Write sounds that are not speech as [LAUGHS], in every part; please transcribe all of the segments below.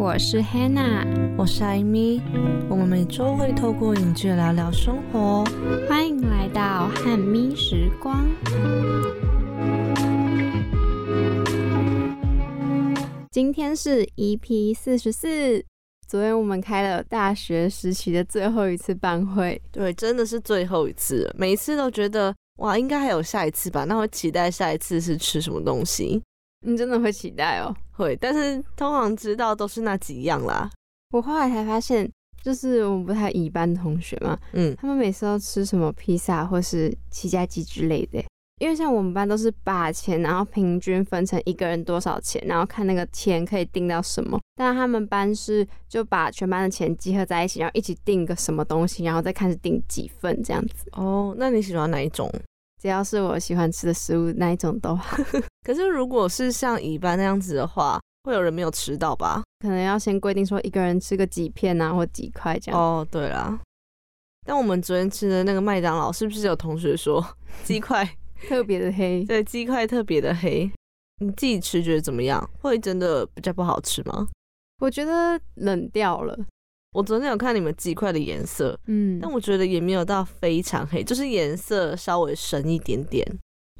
我是 Hannah，我是艾米，我们每周会透过影剧聊聊生活。欢迎来到汉咪时光。今天是 EP 四十四，昨天我们开了大学时期的最后一次班会，对，真的是最后一次了，每一次都觉得哇，应该还有下一次吧？那我期待下一次是吃什么东西？你真的会期待哦？会，但是通常知道都是那几样啦。我后来才发现，就是我们不太一班的同学嘛，嗯，他们每次都吃什么披萨或是七家鸡之类的。因为像我们班都是把钱，然后平均分成一个人多少钱，然后看那个钱可以订到什么。但他们班是就把全班的钱集合在一起，然后一起订个什么东西，然后再看是订几份这样子。哦，那你喜欢哪一种？只要是我喜欢吃的食物，那一种都好。[LAUGHS] 可是如果是像乙班那样子的话，会有人没有吃到吧？可能要先规定说一个人吃个几片啊，或几块这样。哦，对啦。但我们昨天吃的那个麦当劳，是不是有同学说鸡块？[LAUGHS] 特别的黑，[LAUGHS] 对，鸡块特别的黑。你自己吃觉得怎么样？会真的比较不好吃吗？我觉得冷掉了。我昨天有看你们鸡块的颜色，嗯，但我觉得也没有到非常黑，就是颜色稍微深一点点。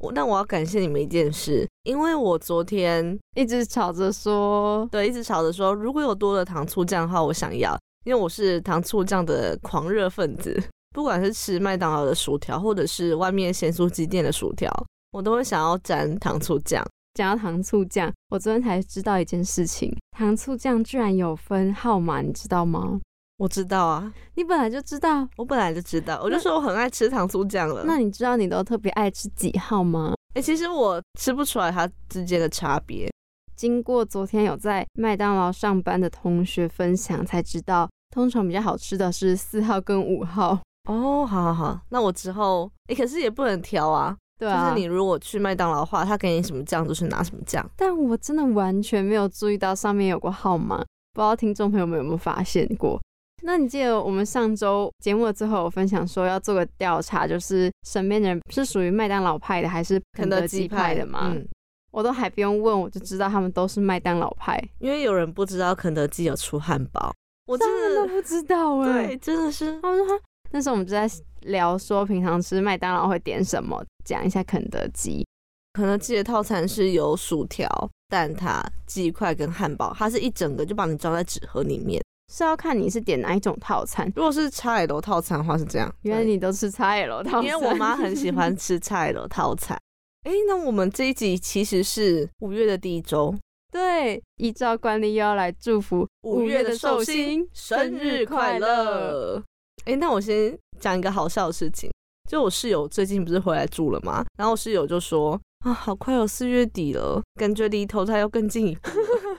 我那我要感谢你们一件事，因为我昨天一直吵着说，对一直吵着说，如果有多的糖醋酱的话，我想要，因为我是糖醋酱的狂热分子。不管是吃麦当劳的薯条，或者是外面咸酥鸡店的薯条，我都会想要沾糖醋酱。讲到糖醋酱，我昨天才知道一件事情，糖醋酱居然有分号码，你知道吗？我知道啊，你本来就知道，我本来就知道，我就说我很爱吃糖醋酱了。那你知道你都特别爱吃几号吗？哎、其实我吃不出来它之间的差别。经过昨天有在麦当劳上班的同学分享，才知道通常比较好吃的是四号跟五号。哦，好好好，那我之后，哎、可是也不能挑啊。对啊，就是你如果去麦当劳的话，他给你什么酱就是拿什么酱。但我真的完全没有注意到上面有个号码，不知道听众朋友们有没有发现过？那你记得我们上周节目的最后有分享说要做个调查，就是身边的人是属于麦当劳派的还是肯德基派的吗？嗯，我都还不用问，我就知道他们都是麦当劳派。因为有人不知道肯德基有出汉堡，我真的都不知道哎、对，真的是他们说那时候我们就在聊说平常吃麦当劳会点什么，讲一下肯德基。肯德基的套餐是有薯条、蛋挞、鸡块跟汉堡，它是一整个就把你装在纸盒里面。是要看你是点哪一种套餐。如果是 XL 套餐的话是这样，原来你都吃 XL 套餐，因为我妈很喜欢吃 XL 套餐。哎，那我们这一集其实是五月的第一周，对，依照惯例又要来祝福五月的寿星生日快！乐！哎，那我先讲一个好笑的事情，就我室友最近不是回来住了吗？然后我室友就说啊，好快哦，四月底了，感觉离投胎要更近一步了。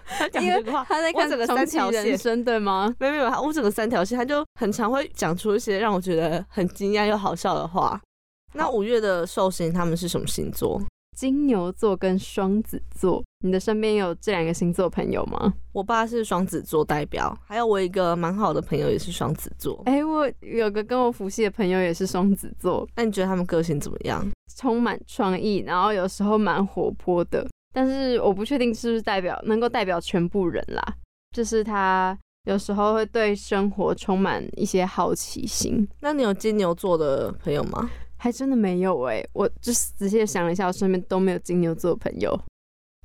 他讲这个话，他在看整个三条线，人生，对吗？没有没有，我整个三条线，他就很常会讲出一些让我觉得很惊讶又好笑的话。那五月的寿星他们是什么星座？金牛座跟双子座，你的身边有这两个星座朋友吗？我爸是双子座代表，还有我一个蛮好的朋友也是双子座。哎、我有个跟我辅系的朋友也是双子座，那你觉得他们个性怎么样？充满创意，然后有时候蛮活泼的，但是我不确定是不是代表能够代表全部人啦。就是他有时候会对生活充满一些好奇心，那你有金牛座的朋友吗？还真的没有哎、我就是仔细地想了一下，我身边都没有金牛座朋友。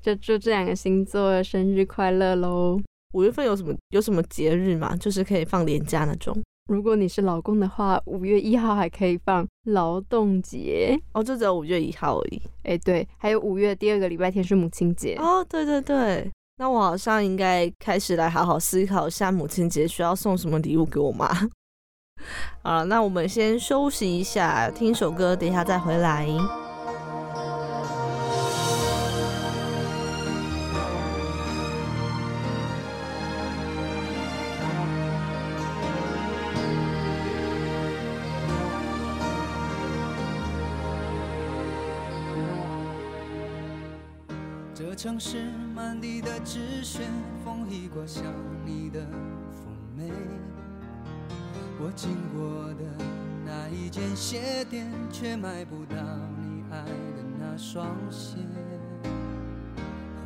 就祝这两个星座生日快乐喽！五月份有什么有什么节日吗？就是可以放年假那种。如果你是老公的话，五月一号还可以放劳动节。哦，就只有五月一号而已。哎、对，还有五月第二个礼拜天是母亲节。哦，对对对，那我好像应该开始来好好思考一下母亲节需要送什么礼物给我妈。[LAUGHS] 好了，那我们先休息一下，听首歌，等一下再回来。城市满地的纸屑，风一刮像你的妩媚。我经过的那一间鞋店，却买不到你爱的那双鞋。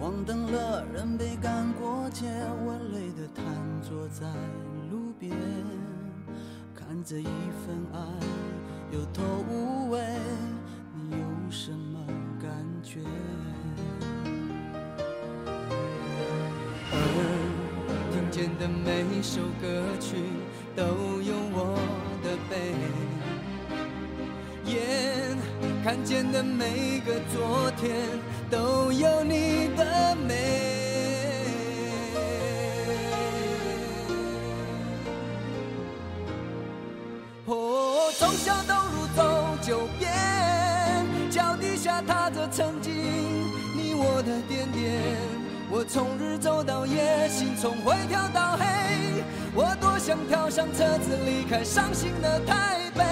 黄灯了，人被赶过街，我累得瘫坐在路边，看着一份爱有头无尾，你有什么感觉？耳听见的每首歌曲都有我的悲，眼看见的每个昨天都有你的美。我从日走到夜，心从灰跳到黑。我多想跳上车子离开伤心的台北。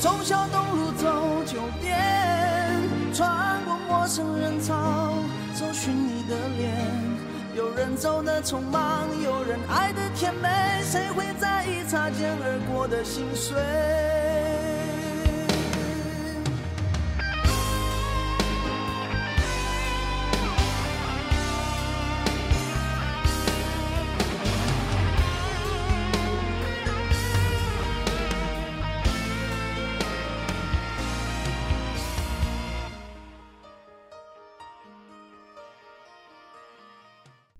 从小东路走九遍，穿过陌生人潮，找寻你的脸。有人走的匆忙，有人爱的甜美，谁会在意擦肩而过的心碎？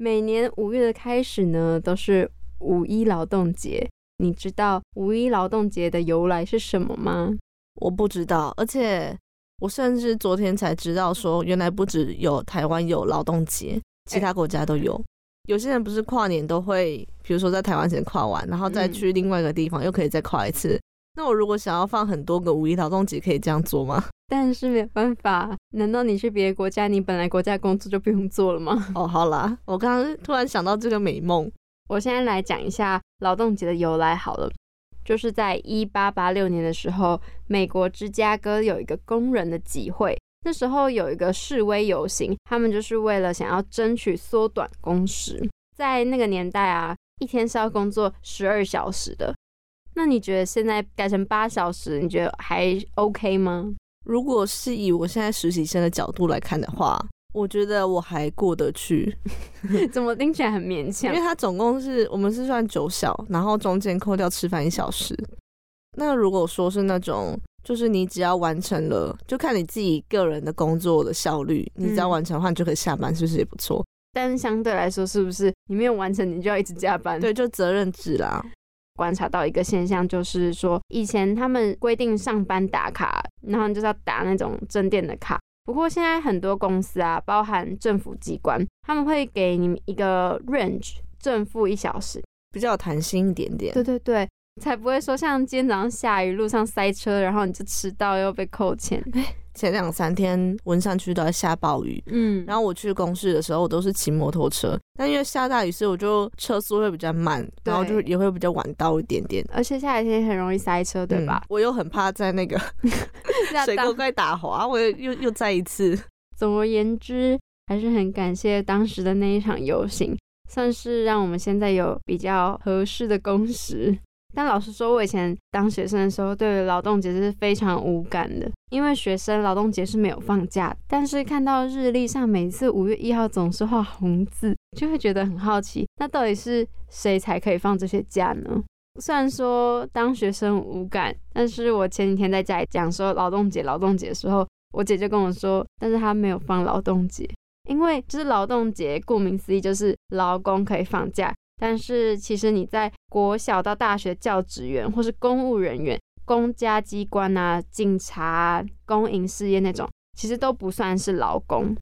每年五月的开始呢，都是五一劳动节。你知道五一劳动节的由来是什么吗？我不知道，而且我甚至昨天才知道，说原来不只有台湾有劳动节，其他国家都有。有些人不是跨年都会，比如说在台湾先跨完，然后再去另外一个地方，又可以再跨一次。那我如果想要放很多个五一劳动节，可以这样做吗？[LAUGHS] 但是没办法，难道你去别的国家，你本来国家工作就不用做了吗？哦，好啦，我刚刚突然想到这个美梦。[LAUGHS] 我现在来讲一下劳动节的由来好了，就是在一八八六年的时候，美国芝加哥有一个工人的集会，那时候有一个示威游行，他们就是为了想要争取缩短工时，在那个年代啊，一天是要工作十二小时的。那你觉得现在改成八小时，你觉得还 OK 吗？如果是以我现在实习生的角度来看的话，我觉得我还过得去。[LAUGHS] 怎么听起来很勉强？因为它总共是我们是算九小，然后中间扣掉吃饭一小时。那如果说是那种，就是你只要完成了，就看你自己个人的工作的效率，你只要完成的话，你就可以下班，是不是也不错？但是相对来说，是不是你没有完成，你就要一直加班？对，就责任制啦。观察到一个现象，就是说以前他们规定上班打卡，然后就是要打那种正店的卡。不过现在很多公司啊，包含政府机关，他们会给你们一个 range，正负一小时，比较有弹性一点点。对对对，才不会说像今天早上下雨，路上塞车，然后你就迟到又被扣钱。前两三天文山区都在下暴雨，嗯，然后我去公司的时候，我都是骑摩托车，但因为下大雨，所以我就车速会比较慢，然后就也会比较晚到一点点。而且下雨天很容易塞车，对吧？我又很怕在那个 [LAUGHS] [LAUGHS] 水沟盖打滑，我又又又再一次。[LAUGHS] 总而言之，还是很感谢当时的那一场游行，算是让我们现在有比较合适的工时。但老实说，我以前当学生的时候，对劳动节是非常无感的，因为学生劳动节是没有放假。但是看到日历上每次五月一号总是画红字，就会觉得很好奇，那到底是谁才可以放这些假呢？虽然说当学生无感，但是我前几天在家里讲说劳动节、劳动节的时候，我姐就跟我说，但是她没有放劳动节，因为就是劳动节，顾名思义就是劳工可以放假。但是其实你在国小到大学教职员或是公务人员、公家机关啊、警察、公营事业那种，其实都不算是劳工，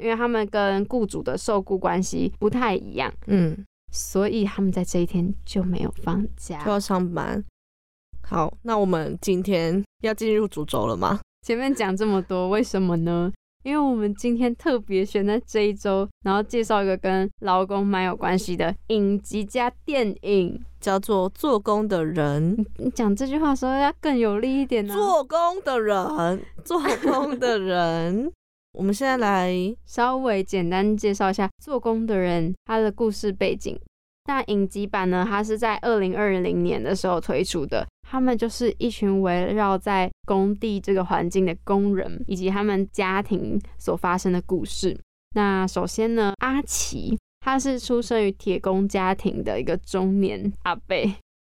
因为他们跟雇主的受雇关系不太一样。嗯，所以他们在这一天就没有放假，就要上班。好，那我们今天要进入主轴了吗？前面讲这么多，为什么呢？因为我们今天特别选在这一周，然后介绍一个跟劳工蛮有关系的影集加电影，叫做《做工的人》。你讲这句话的时候要更有力一点呢。做工的人，做工的人。[LAUGHS] 我们现在来稍微简单介绍一下做工的人他的故事背景。那影集版呢，它是在二零二零年的时候推出的。他们就是一群围绕在工地这个环境的工人，以及他们家庭所发生的故事。那首先呢，阿奇他是出生于铁工家庭的一个中年阿伯。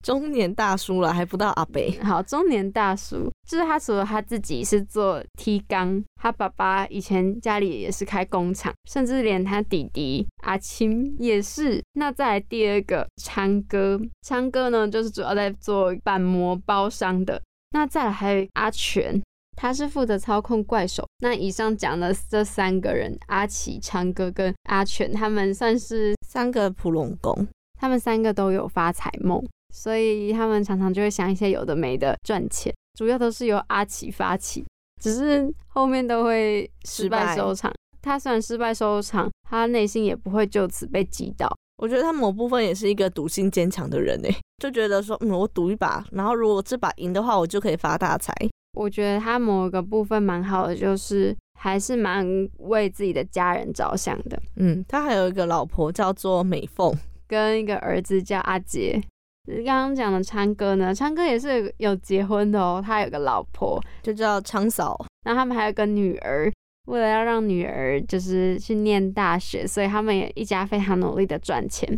中年大叔了，还不到阿北。好，中年大叔就是他，除了他自己是做梯钢，他爸爸以前家里也是开工厂，甚至连他弟弟阿青也是。那再来第二个昌哥，昌哥呢就是主要在做板模包商的。那再来还有阿全，他是负责操控怪手。那以上讲的这三个人，阿奇、昌哥跟阿全，他们算是三个普龙工，他们三个都有发财梦。所以他们常常就会想一些有的没的赚钱，主要都是由阿奇发起，只是后面都会失败收场。他虽然失败收场，他内心也不会就此被击倒。我觉得他某部分也是一个赌性坚强的人诶，就觉得说，嗯，我赌一把，然后如果这把赢的话，我就可以发大财。我觉得他某个部分蛮好的，就是还是蛮为自己的家人着想的。嗯，他还有一个老婆叫做美凤，跟一个儿子叫阿杰。刚刚讲的昌哥呢，昌哥也是有结婚的哦，他有个老婆，就叫昌嫂。那他们还有个女儿，为了要让女儿就是去念大学，所以他们也一家非常努力的赚钱。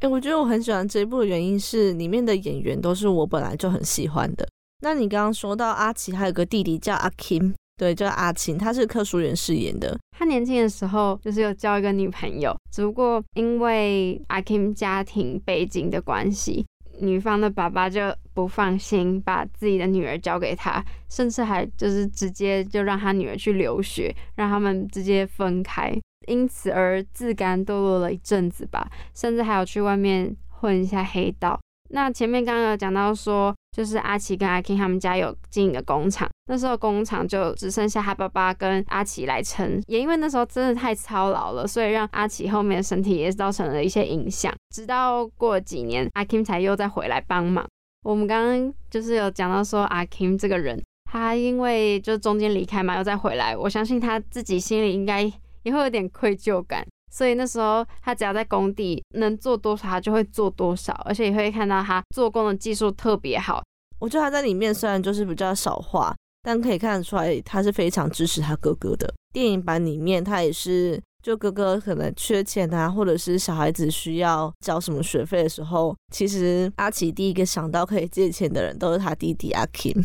哎，我觉得我很喜欢这一部的原因是里面的演员都是我本来就很喜欢的。那你刚刚说到阿奇还有个弟弟叫阿 Kim，对，叫阿琴，他是柯淑媛饰演的。他年轻的时候就是有交一个女朋友，只不过因为阿 Kim 家庭背景的关系。女方的爸爸就不放心把自己的女儿交给他，甚至还就是直接就让他女儿去留学，让他们直接分开，因此而自甘堕落了一阵子吧，甚至还有去外面混一下黑道。那前面刚刚有讲到说，就是阿奇跟阿 King 他们家有经营的工厂，那时候工厂就只剩下他爸爸跟阿奇来撑，也因为那时候真的太操劳了，所以让阿奇后面的身体也造成了一些影响。直到过几年，阿 Kim 才又再回来帮忙。我们刚刚就是有讲到说，阿 Kim 这个人，他因为就中间离开嘛，又再回来，我相信他自己心里应该也会有点愧疚感。所以那时候他只要在工地能做多少，他就会做多少，而且也会看到他做工的技术特别好。我觉得他在里面虽然就是比较少话，但可以看得出来他是非常支持他哥哥的。电影版里面他也是，就哥哥可能缺钱啊，或者是小孩子需要交什么学费的时候，其实阿奇第一个想到可以借钱的人都是他弟弟阿 Kim。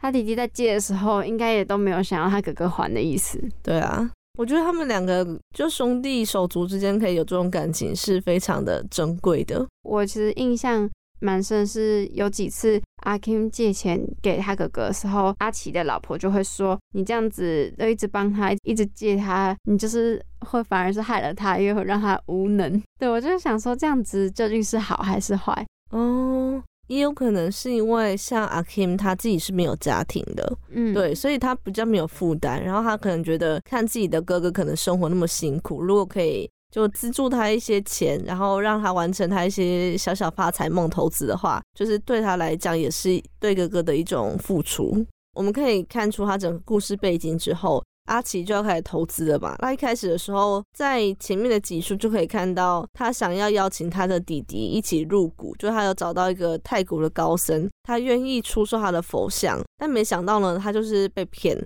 他弟弟在借的时候，应该也都没有想要他哥哥还的意思。对啊。我觉得他们两个就兄弟手足之间可以有这种感情，是非常的珍贵的。我其实印象蛮深，是有几次阿 Kim 借钱给他哥哥的时候，阿奇的老婆就会说：“你这样子都一直帮他，一直借他，你就是会反而是害了他，又会让他无能。”对我就是想说，这样子究竟是好还是坏？哦。也有可能是因为像阿 Kim 他自己是没有家庭的，嗯，对，所以他比较没有负担，然后他可能觉得看自己的哥哥可能生活那么辛苦，如果可以就资助他一些钱，然后让他完成他一些小小发财梦投资的话，就是对他来讲也是对哥哥的一种付出。我们可以看出他整个故事背景之后。阿奇就要开始投资了吧？那一开始的时候，在前面的集数就可以看到，他想要邀请他的弟弟一起入股，就他有找到一个泰国的高僧，他愿意出售他的佛像，但没想到呢，他就是被骗。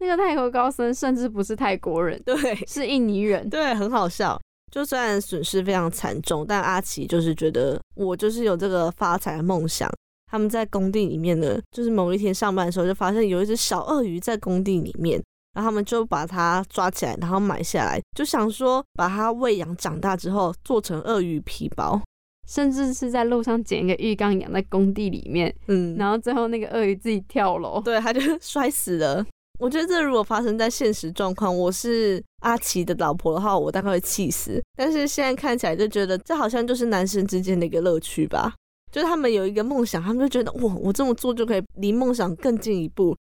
那个泰国高僧甚至不是泰国人，对，是印尼人，对，很好笑。就虽然损失非常惨重，但阿奇就是觉得我就是有这个发财的梦想。他们在工地里面呢，就是某一天上班的时候，就发现有一只小鳄鱼在工地里面。然后他们就把它抓起来，然后买下来，就想说把它喂养长大之后做成鳄鱼皮包，甚至是在路上捡一个浴缸养在工地里面，嗯，然后最后那个鳄鱼自己跳楼，对，它就摔死了。我觉得这如果发生在现实状况，我是阿奇的老婆的话，我大概会气死。但是现在看起来就觉得这好像就是男生之间的一个乐趣吧，就是他们有一个梦想，他们就觉得哇，我这么做就可以离梦想更进一步。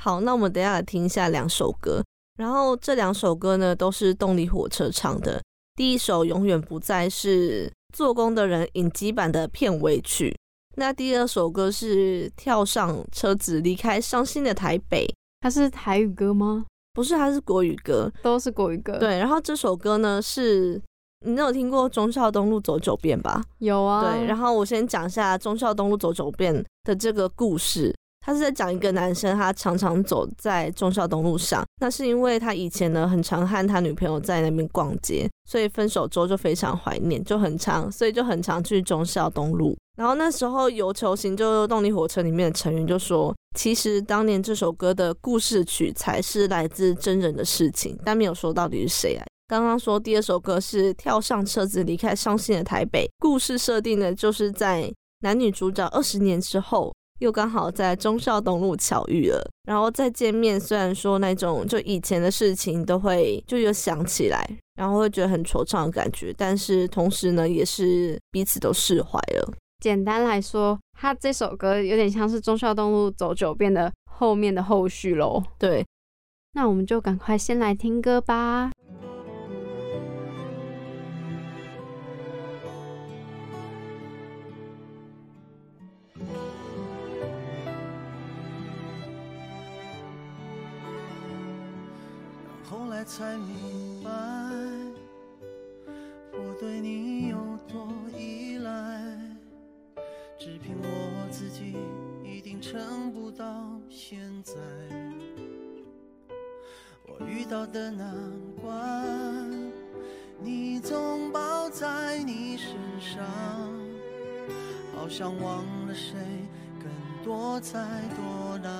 好，那我们等下来听一下两首歌，然后这两首歌呢都是动力火车唱的。第一首《永远不再》是做工的人影集版的片尾曲，那第二首歌是跳上车子离开伤心的台北，它是台语歌吗？不是，它是国语歌，都是国语歌。，对。然后这首歌呢是，你有听过忠孝东路走九遍吧？有啊。对。然后我先讲一下忠孝东路走九遍的这个故事。他是在讲一个男生，他常常走在忠孝东路上，那是因为他以前呢很常和他女朋友在那边逛街，所以分手之后就非常怀念，就很常，所以就很常去忠孝东路。然后那时候有球行就动力火车里面的成员就说，其实当年这首歌的故事曲才是来自真人的事情，但没有说到底是谁啊。刚刚说第二首歌是跳上车子离开伤心的台北，故事设定呢就是在男女主角二十年之后。又刚好在忠孝东路巧遇了，然后再见面，虽然说那种就以前的事情都会就有想起来，然后会觉得很惆怅的感觉，但是同时呢，也是彼此都释怀了。简单来说，他这首歌有点像是忠孝东路走九遍的后面的后续喽。对，那我们就赶快先来听歌吧。才明白，我对你有多依赖，只凭我自己一定撑不到现在。我遇到的难关，你总抱在你身上，好像忘了谁更多才多难。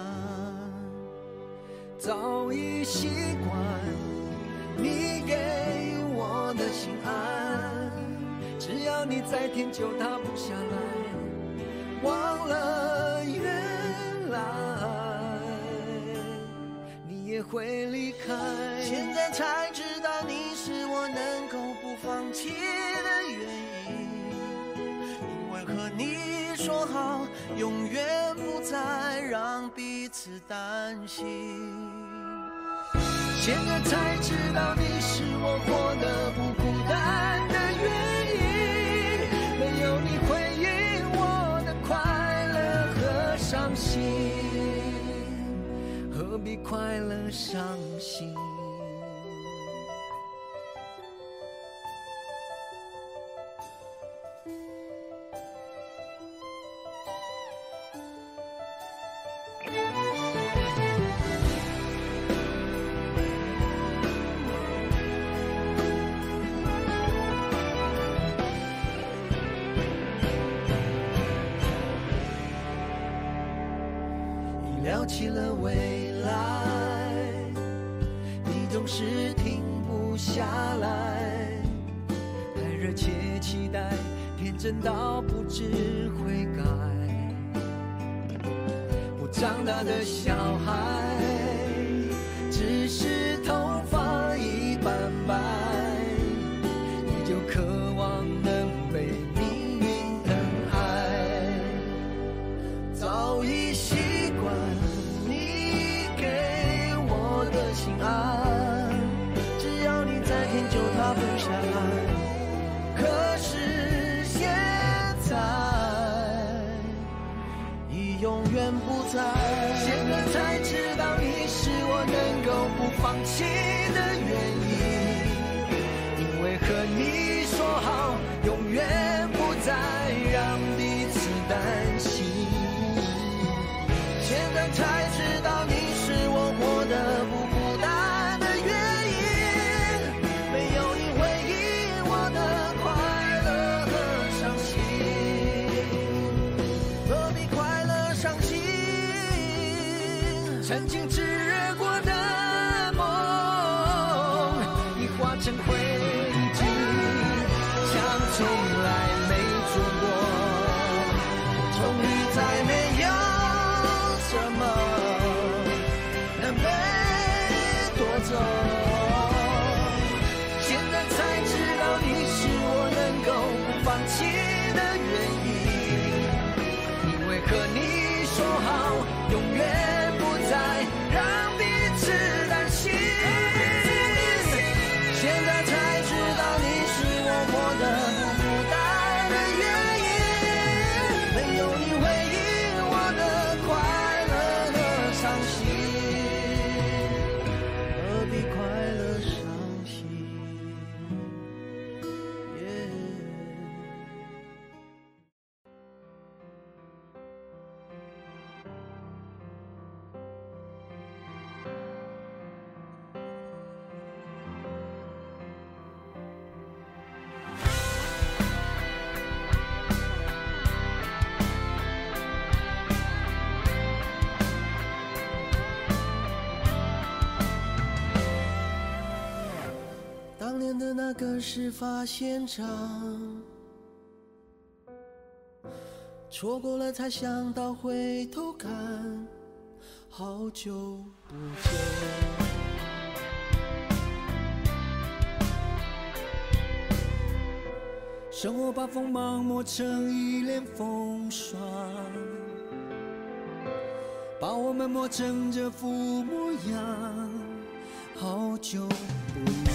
早已习惯你给我的心安，只要你再天就塌不下来，忘了原来你也会离开。现在才知道你是我能够不放弃的原因，因为和你说好永远不再让彼此担心。现在才知道你是我活得不孤单的原因，没有你回应我的快乐和伤心，何必快乐伤心？起了未来，你总是停不下来，太热切期待，天真到不知悔改。我长大的小孩，事发现场，错过了才想到回头看，好久不见。生活把锋芒磨成一脸风霜，把我们磨成这副模样，好久不见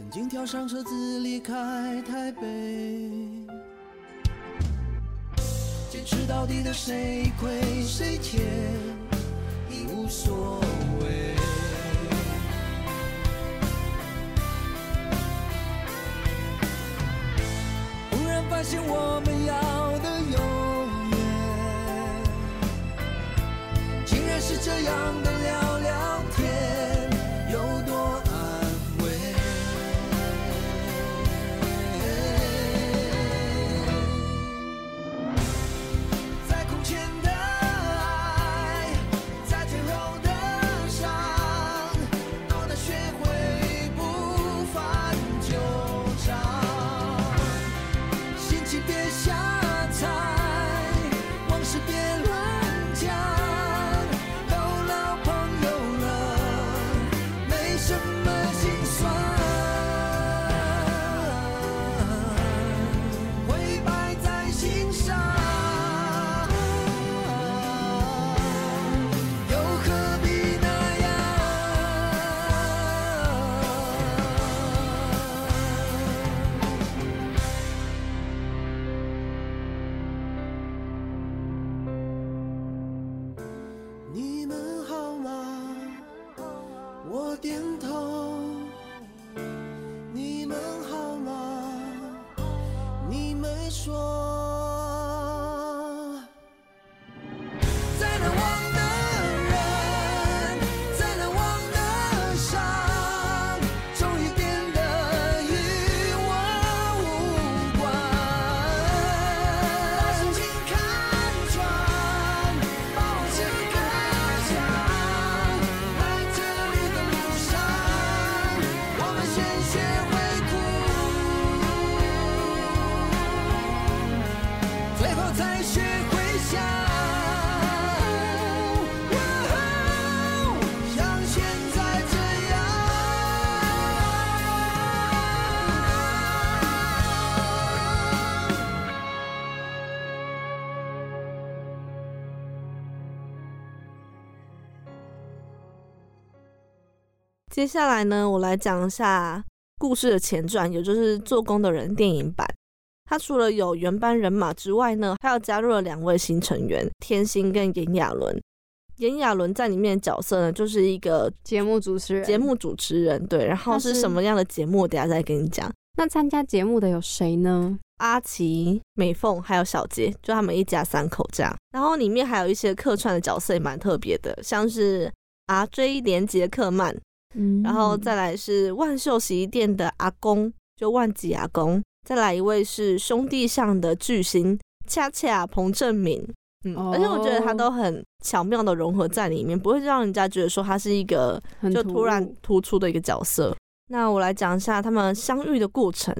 曾经跳上车子离开台北，坚持到底的谁亏谁欠已无所谓。忽然发现我们要的永远，竟然是这样的聊接下来呢，我来讲一下故事的前传，也就是《做工的人》电影版。它除了有原班人马之外呢，还有加入了两位新成员天心跟炎亚纶。炎亚纶在里面的角色呢，就是一个节目主持人，节目主持人，对。然后他是是什么样的节目，等下再跟你讲。那参加节目的有谁呢？阿奇、美凤还有小杰，就他们一家三口这样。然后里面还有一些客串的角色也蛮特别的，像是阿 J 连杰克曼，嗯然后再来是万秀洗衣店的阿公，就万吉阿公，再来一位是兄弟上的巨星恰恰彭正明，嗯，哦而且我觉得他都很巧妙的融合在里面，不会让人家觉得说他是一个很就突然突出的一个角色。那我来讲一下他们相遇的过程，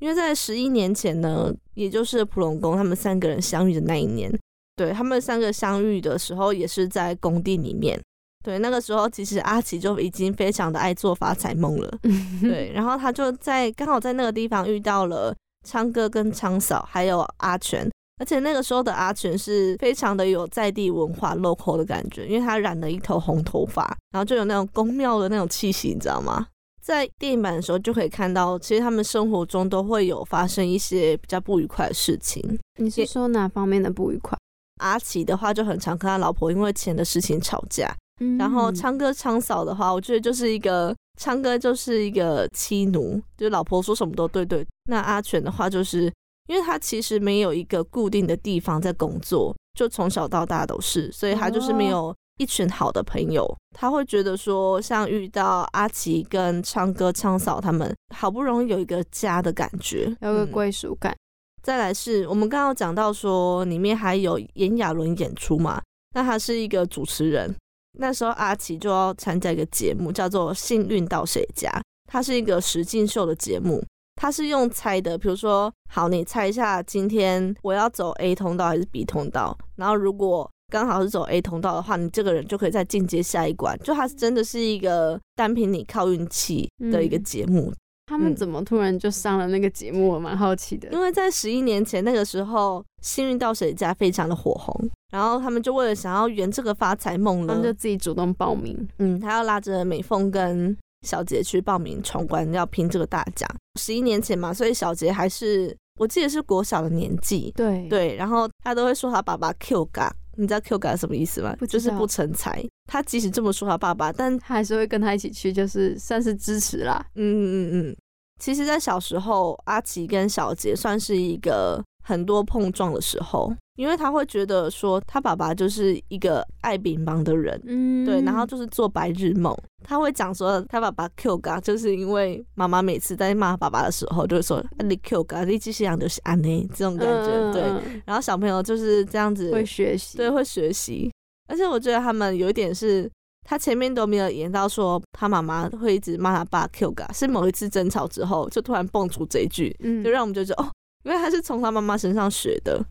因为在十一年前呢，也就是普隆宫他们三个人相遇的那一年，对他们三个相遇的时候，也是在工地里面。对，那个时候其实阿奇就已经非常的爱做发财梦了。[LAUGHS] 对，然后他就在刚好在那个地方遇到了昌哥跟昌嫂，还有阿全。而且那个时候的阿全是非常的有在地文化 local 的感觉，因为他染了一头红头发，然后就有那种宫庙的那种气息，你知道吗？在电影版的时候就可以看到，其实他们生活中都会有发生一些比较不愉快的事情。你是说哪方面的不愉快？阿奇的话就很常跟他老婆因为钱的事情吵架，嗯然后昌哥昌嫂的话，我觉得就是一个昌哥就是一个妻奴，就是老婆说什么都对对。那阿全的话，就是因为他其实没有一个固定的地方在工作，就从小到大都是，所以他就是没有一群好的朋友。他会觉得说，像遇到阿奇跟昌哥昌嫂他们，好不容易有一个家的感觉，有个嗯归属感。再来是我们刚刚有讲到说，里面还有炎亚纶演出嘛，那他是一个主持人。那时候阿奇就要参加一个节目，叫做《幸运到谁家》，它是一个实境秀的节目。它是用猜的，比如说，好，你猜一下今天我要走 A 通道还是 B 通道，然后如果刚好是走 A 通道的话，你这个人就可以再进阶下一关。就它真的是一个单凭你靠运气的一个嗯节目。嗯他们怎么突然就上了那个节目？我蛮好奇的。因为在十一年前那个时候，《幸运到谁家》非常的火红，然后他们就为了想要圆这个发财梦呢他们，就自己主动报名。嗯，他要拉着美凤跟小杰去报名闯关，要拼这个大奖。十一年前嘛，所以小杰还是我记得是国小的年纪，对，对，然后他都会说他爸爸 Q 嘎，你知道 Q 嘎什么意思吗不？就是不成才。他即使这么说他爸爸，但他还是会跟他一起去，就是算是支持啦。嗯嗯嗯嗯，其实，在小时候，阿奇跟小杰算是一个很多碰撞的时候，因为他会觉得说他爸爸就是一个爱乒乓的人。嗯，对，然后就是做白日梦。他会讲说，他爸爸 Q 嘎，就是因为妈妈每次在骂爸爸的时候，就会说啊你 Q 嘎，你继续养就是安内这种感觉。对，然后小朋友就是这样子嗯会学习。对，会学习。而且我觉得他们有一点是，他前面都没有演到说他妈妈会一直骂他爸 Q 嘎，是某一次争吵之后，就突然蹦出这一句，嗯，就让我们就觉得哦，因为他是从他妈妈身上学的。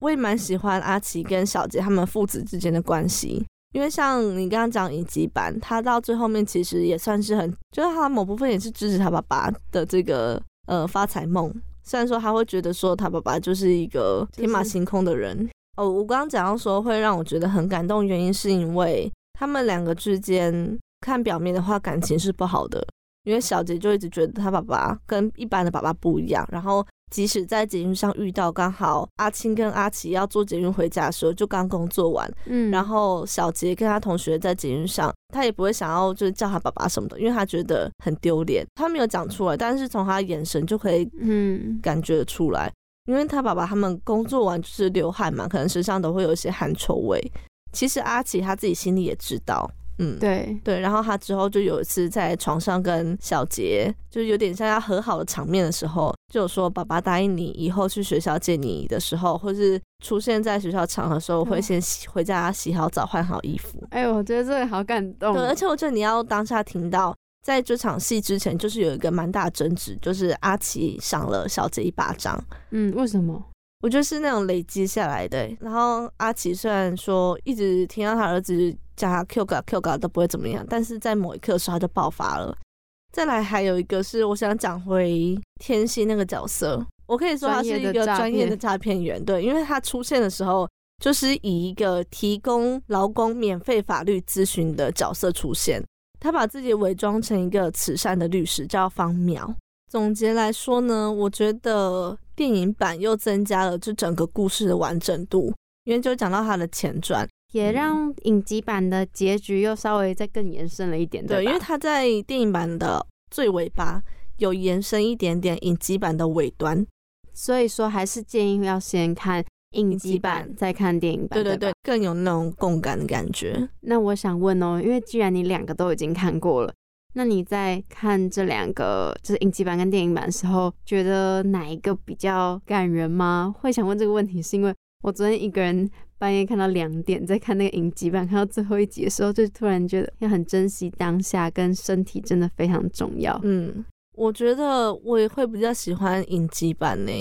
我也蛮喜欢阿奇跟小杰他们父子之间的关系，因为像你刚刚讲影集版，他到最后面其实也算是很，就是他某部分也是支持他爸爸的这个呃发财梦。虽然说他会觉得说他爸爸就是一个天马行空的人，哦，我刚刚讲到说会让我觉得很感动，原因是因为他们两个之间看表面的话感情是不好的，因为小杰就一直觉得他爸爸跟一般的爸爸不一样，然后即使在捷运上遇到，刚好阿青跟阿奇要坐捷运回家的时候，就刚工作完，嗯，然后小杰跟他同学在捷运上，他也不会想要就是叫他爸爸什么的，因为他觉得很丢脸，他没有讲出来，但是从他的眼神就可以嗯，感觉出来，因为他爸爸他们工作完就是流汗嘛，可能身上都会有一些汗臭味。其实阿奇他自己心里也知道，嗯，对，对。然后他之后就有一次在床上跟小杰，就是有点像要和好的场面的时候，就有说爸爸答应你以后去学校见你的时候，或是出现在学校场合的时候，会先洗回家洗好澡换好衣服。哎呦，我觉得这个好感动哦。对，而且我觉得你要当下听到。在这场戏之前，就是有一个蛮大的争执，就是阿奇赏了小杰一巴掌，嗯，为什么？我觉得是那种累积下来的欸。然后阿奇虽然说一直听到他儿子叫他 Q 嘎 Q 嘎都不会怎么样，但是在某一刻的时候他就爆发了。再来还有一个是我想讲回天心那个角色，我可以说他是一个专业的诈骗员，对，因为他出现的时候就是以一个提供劳工免费法律咨询的角色出现，他把自己伪装成一个慈善的律师，叫方淼。总结来说呢，我觉得电影版又增加了这整个故事的完整度，因为就讲到它的前传，也让影集版的结局又稍微再更延伸了一点，对，因为它在电影版的最尾巴有延伸一点点影集版的尾端，所以说还是建议要先看影影集集版，再看电影版。对对对更有那种共感的感觉。那我想问哦，因为既然你两个都已经看过了，那你在看这两个就是影集版跟电影版的时候，觉得哪一个比较感人吗？会想问这个问题，是因为我昨天一个人半夜看到两点，在看那个影集版，看到最后一集的时候，就突然觉得要很珍惜当下，跟身体真的非常重要。嗯，我觉得我也会比较喜欢影集版呢。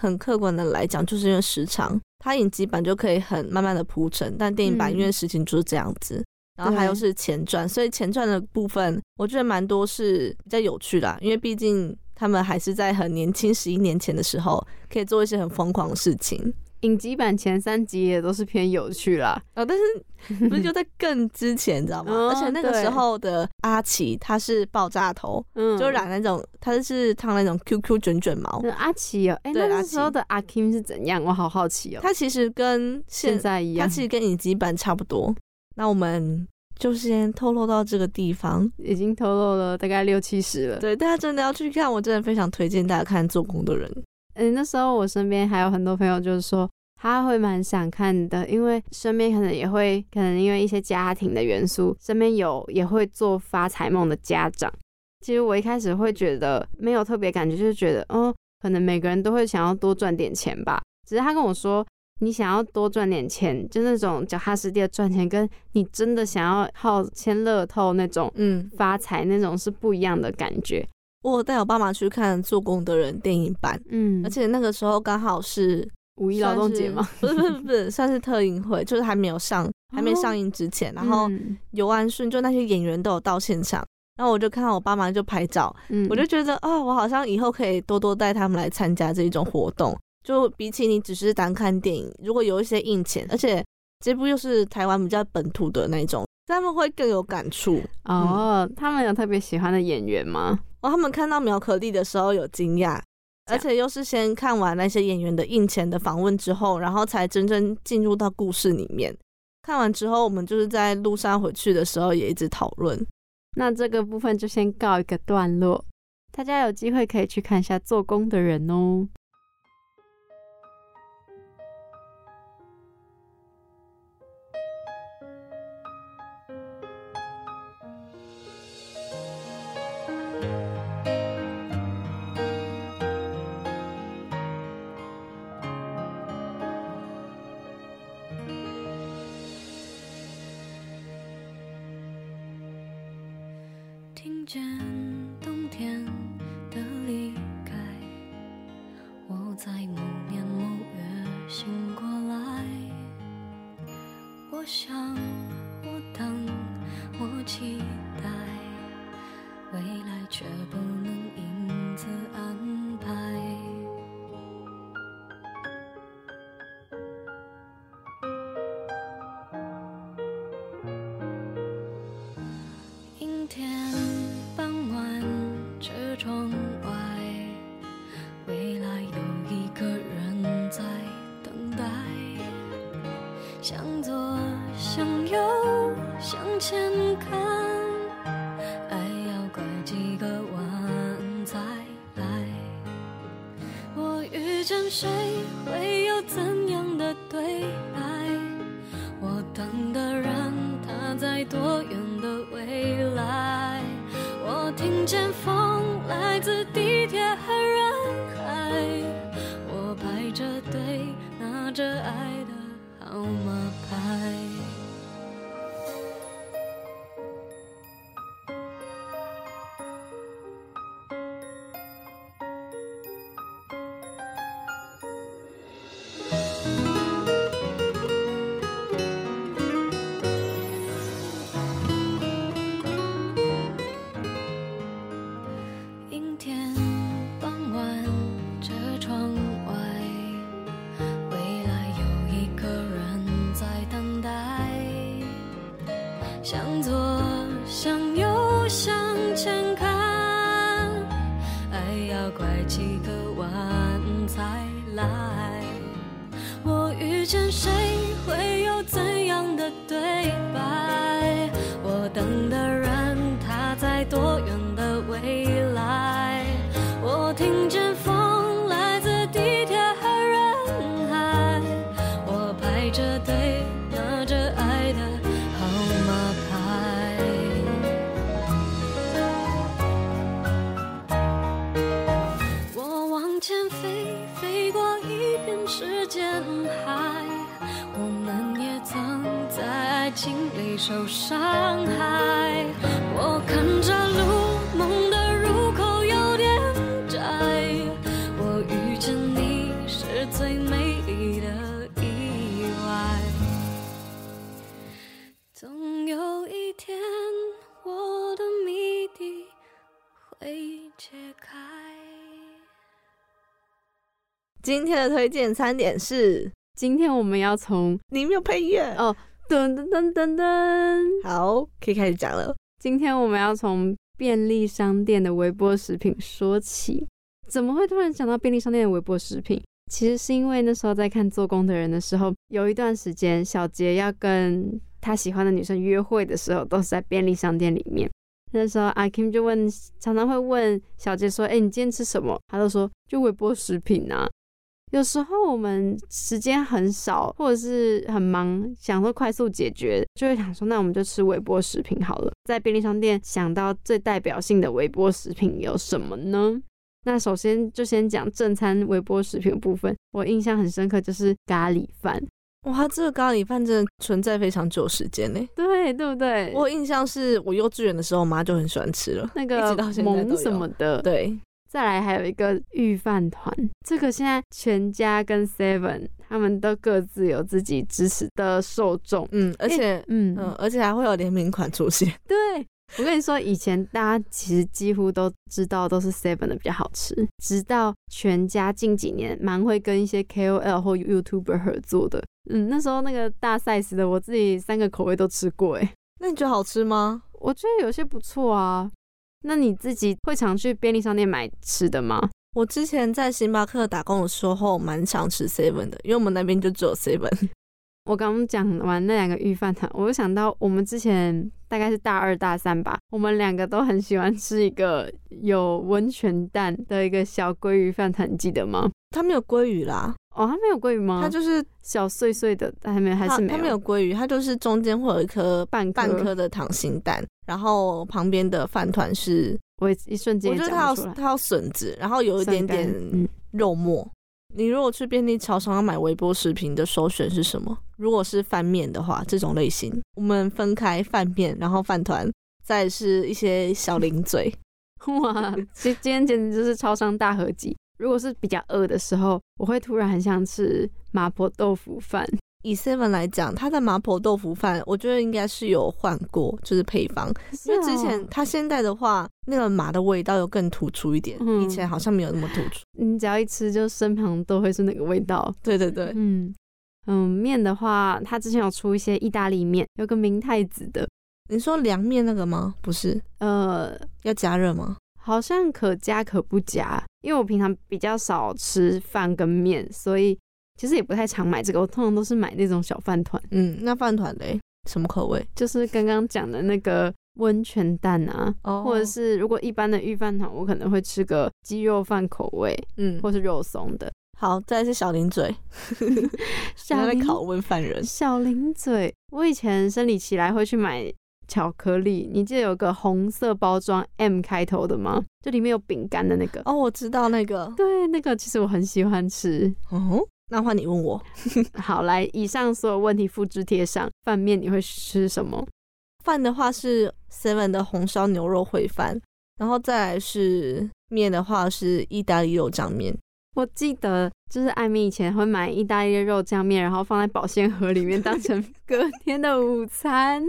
很客观的来讲，就是因为时长，它影集版就可以很慢慢的铺陈，但电影版嗯因为事情就是这样子，然后还有是前传，所以前传的部分我觉得蛮多是比较有趣的，因为毕竟他们还是在很年轻十一年前的时候，可以做一些很疯狂的事情。影集版前三集也都是偏有趣啦。哦，但是不是就 [LAUGHS] 在更之前，你知道吗？哦而且那个对时候的阿奇他是爆炸头，嗯，就染那种，他是烫那种 QQ 卷卷毛。那阿奇哦，哎、那那时候的阿 Kim 是怎样？我好好奇哦。他其实跟现在一样，他其实跟影集版差不多。那我们就先透露到这个地方。已经透露了大概六七十了。对，大家真的要去看，我真的非常推荐大家看《做工的人》。嗯，那时候我身边还有很多朋友，就是说他会蛮想看的，因为身边可能也会，可能因为一些家庭的元素，身边有也会做发财梦的家长。其实我一开始会觉得没有特别感觉，就是觉得，哦，可能每个人都会想要多赚点钱吧。只是他跟我说，你想要多赚点钱，就那种脚踏实地的赚钱，跟你真的想要靠签乐透那种嗯，发财那种是不一样的感觉。我带我爸妈去看《做工的人》电影版，嗯而且那个时候刚好是五一劳动节嘛，不是不是不是，算是特映会，就是还没有上，还没哦上映之前，然后嗯尤安顺就那些演员都有到现场，然后我就看到我爸妈就拍照，嗯我就觉得啊、我好像以后可以多多带他们来参加这一种活动。就比起你只是单看电影，如果有一些印钱，而且这部又是台湾比较本土的那种，他们会更有感触。哦，他们有特别喜欢的演员吗？哦，他们看到苗可丽的时候有惊讶，而且又是先看完那些演员的印钱的访问之后，然后才真正进入到故事里面。看完之后，我们就是在路上回去的时候也一直讨论。那这个部分就先告一个段落，大家有机会可以去看一下《做工的人》哦。我想，我等，我期待，未来却不能因此安谁，今天的推荐餐点是今天我们要从你没有配乐哦噔噔噔噔噔，好，可以开始讲了。今天我们要从便利商店的微波食品说起。怎么会突然想到便利商店的微波食品？其实是因为那时候在看《做工的人》的时候，有一段时间小杰要跟他喜欢的女生约会的时候，都是在便利商店里面。那时候阿 Kim 就问，常常会问小杰说：“哎、你今天吃什么？”他都说：“就微波食品啊。”有时候我们时间很少，或者是很忙，想说快速解决，就会想说，那我们就吃微波食品好了。在便利商店想到最代表性的微波食品有什么呢？那首先就先讲正餐微波食品的部分，我印象很深刻就是咖喱饭，哇，这个咖喱饭真的存在非常久时间呢。对对不对？我印象是我幼稚园的时候，我妈就很喜欢吃了，那个直到现在都萌什么的，对，再来还有一个御饭团，这个现在全家跟 Seven 他们都各自有自己支持的受众，嗯，而且嗯嗯，而且还会有联名款出现。[LAUGHS] 对。我跟你说，以前大家其实几乎都知道都是 Seven 的比较好吃，直到全家近几年蛮会跟一些 KOL 或 YouTuber 合作的。嗯，那时候那个大 size 的，我自己三个口味都吃过，哎，那你觉得好吃吗？我觉得有些不错啊。那你自己会常去便利商店买吃的吗？我之前在星巴克打工的时候，蛮常吃 seven 的，因为我们那边就只有 seven。我刚刚讲完那两个御饭团，我就想到我们之前大概是大二大三吧，我们两个都很喜欢吃一个有温泉蛋的一个小鲑鱼饭团，你记得吗？它没有鲑鱼啦，哦，它没有鲑鱼吗？它就是小碎碎的，还没还是没有？它它没有鲑鱼，它就是中间会有一颗半颗半颗的溏心蛋，然后旁边的饭团是，我一瞬间也我觉得它讲不出来。有它有笋子，然后有一点酸点肉末。你如果去便利超商要买微波食品的首选是什么？如果是饭面的话，这种类型，我们分开饭面，然后饭团，再是一些小零嘴。[LAUGHS] 哇，今今天简直就是超商大合集。如果是比较饿的时候，我会突然很想吃麻婆豆腐饭。以 Seven 来讲，它的麻婆豆腐饭，我觉得应该是有换过，就是配方。因为之前它现在的话，那个麻的味道又更突出一点，嗯以前好像没有那么突出。你只要一吃，就身旁都会是那个味道。对对对，嗯嗯，面的话，它之前有出一些意大利面，有个明太子的，你说凉面那个吗？不是，呃，要加热吗？好像可加可不加。因为我平常比较少吃饭跟面，所以其实也不太常买这个。我通常都是买那种小饭团，嗯，那饭团嘞，什么口味？就是刚刚讲的那个温泉蛋啊，哦或者是如果一般的御饭团，我可能会吃个鸡肉饭口味，嗯，或是肉松的。好，再来是小零嘴，小零在拷问犯人。小零嘴，我以前生理期来会去买巧克力，你记得有个红色包装 M 开头的吗？就里面有饼干的那个。哦，我知道那个。对，那个其实我很喜欢吃。哦，那换你问我，[LAUGHS] 好，来，以上所有问题复制贴上。饭面你会吃什么？饭的话是 Seven 的红烧牛肉烩饭，然后再来是面的话是意大利肉酱面。我记得就是艾米以前会买意大利肉酱面，然后放在保鲜盒里面当成隔天的午餐。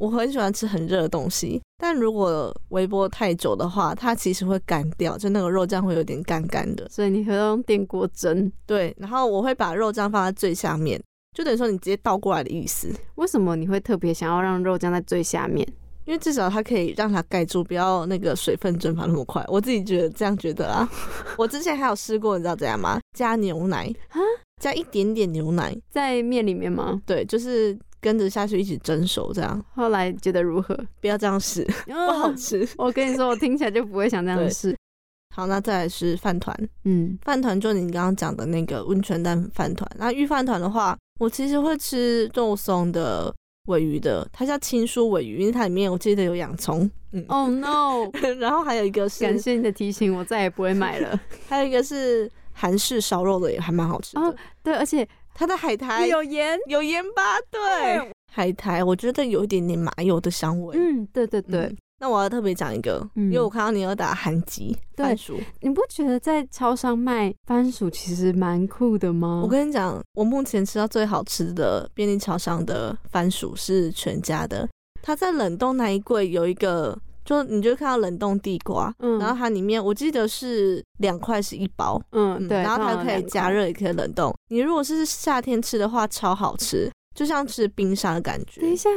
我很喜欢吃很热的东西，但如果微波太久的话，它其实会干掉，就那个肉酱会有点干干的。所以你会用电锅蒸。对，然后我会把肉酱放在最下面，就等于说你直接倒过来的意思，为什么你会特别想要让肉酱在最下面？因为至少它可以让它盖住，不要那个水分蒸发那么快。我自己觉得这样觉得啊。[LAUGHS] 我之前还有试过，你知道怎样吗？加牛奶啊，加一点点牛奶，在面里面吗？对，就是跟着下去一起蒸熟，这样后来觉得如何？不要这样试，[LAUGHS] 不好吃。我跟你说，我听起来就不会想这样对试。[LAUGHS] 好，那再来是饭团，嗯，饭团就你刚刚讲的那个温泉蛋饭团。那御饭团的话，我其实会吃肉松的尾鱼的，它叫青蔬尾鱼，因为它里面我记得有洋葱。嗯，Oh no！[LAUGHS] 然后还有一个是感谢你的提醒，我再也不会买了。还有一个是韩式烧肉的，也还蛮好吃的。哦对，而且它的海苔有盐。有盐巴，对，海苔我觉得有一点点麻油的香味。嗯，对对对，嗯。那我要特别讲一个，嗯。因为我看到你有打韩籍番薯，你不觉得在超商卖番薯其实蛮酷的吗？我跟你讲，我目前吃到最好吃的便利超商的番薯是全家的，它在冷冻那一柜有一个。就你就看到冷冻地瓜，嗯。然后它里面我记得是两块是一包，嗯对，然后它可以加热也可以冷冻，你如果是夏天吃的话，超好吃，就像吃冰沙的感觉。等一下，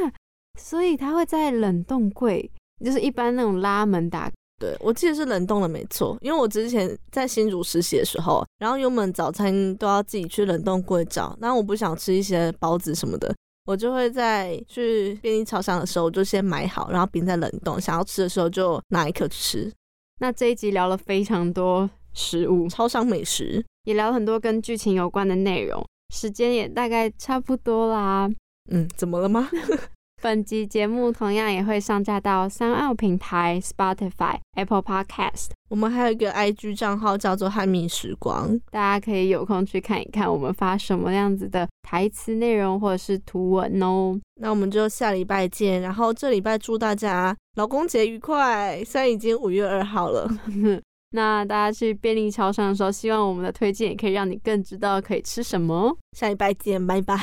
所以它会在冷冻柜，就是一般那种拉门打对，我记得是冷冻的，没错。因为我之前在新竹实习的时候，然后因为我们早餐都要自己去冷冻柜找，那我不想吃一些包子什么的，我就会在去便利超商的时候，我就先买好，然后冰在冷冻，想要吃的时候就拿一颗吃。那这一集聊了非常多食物，超商美食，也聊了很多跟剧情有关的内容，时间也大概差不多啦。嗯，怎么了吗？[LAUGHS] [LAUGHS] 本集节目同样也会上架到三奥平台、Spotify、Apple Podcast，我们还有一个 IG 账号叫做汉密时光，大家可以有空去看一看我们发什么样子的台词内容或者是图文哦。那我们就下礼拜见。然后这礼拜祝大家劳工节愉快，虽然已经五月二号了。[LAUGHS] 那大家去便利超商的时候，希望我们的推荐也可以让你更知道可以吃什么哦。下礼拜见，拜拜。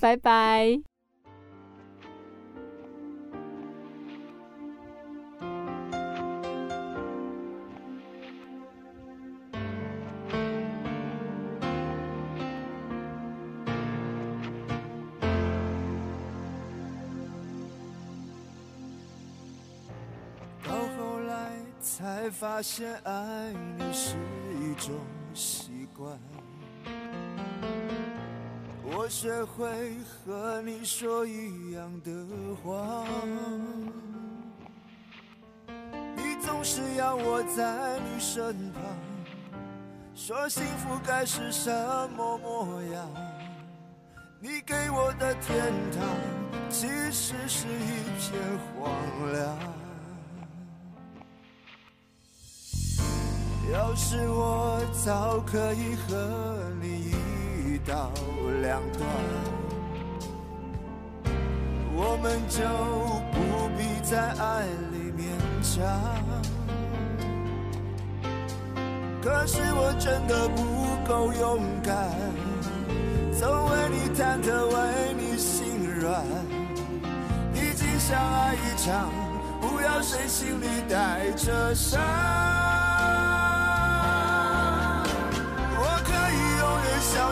拜拜。才发现，爱你是一种习惯。我学会和你说一样的话，你总是要我在你身旁，说幸福该是什么模样。你给我的天堂，其实是一片荒凉。要是我早可以和你一刀两断，我们就不必在爱里勉强。可是我真的不够勇敢，总为你忐忑，为你心软。已经相爱一场，不要谁心里带着伤。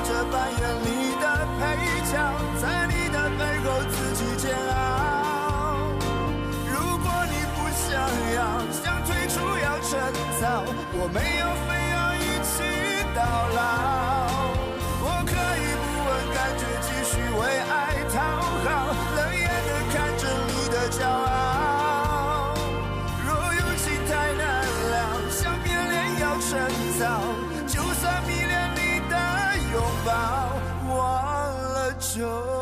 远笑着扮演你的配角，在你的背后自己煎熬。如果你不想要，想退出要趁早，我没有非要一起到老。 줘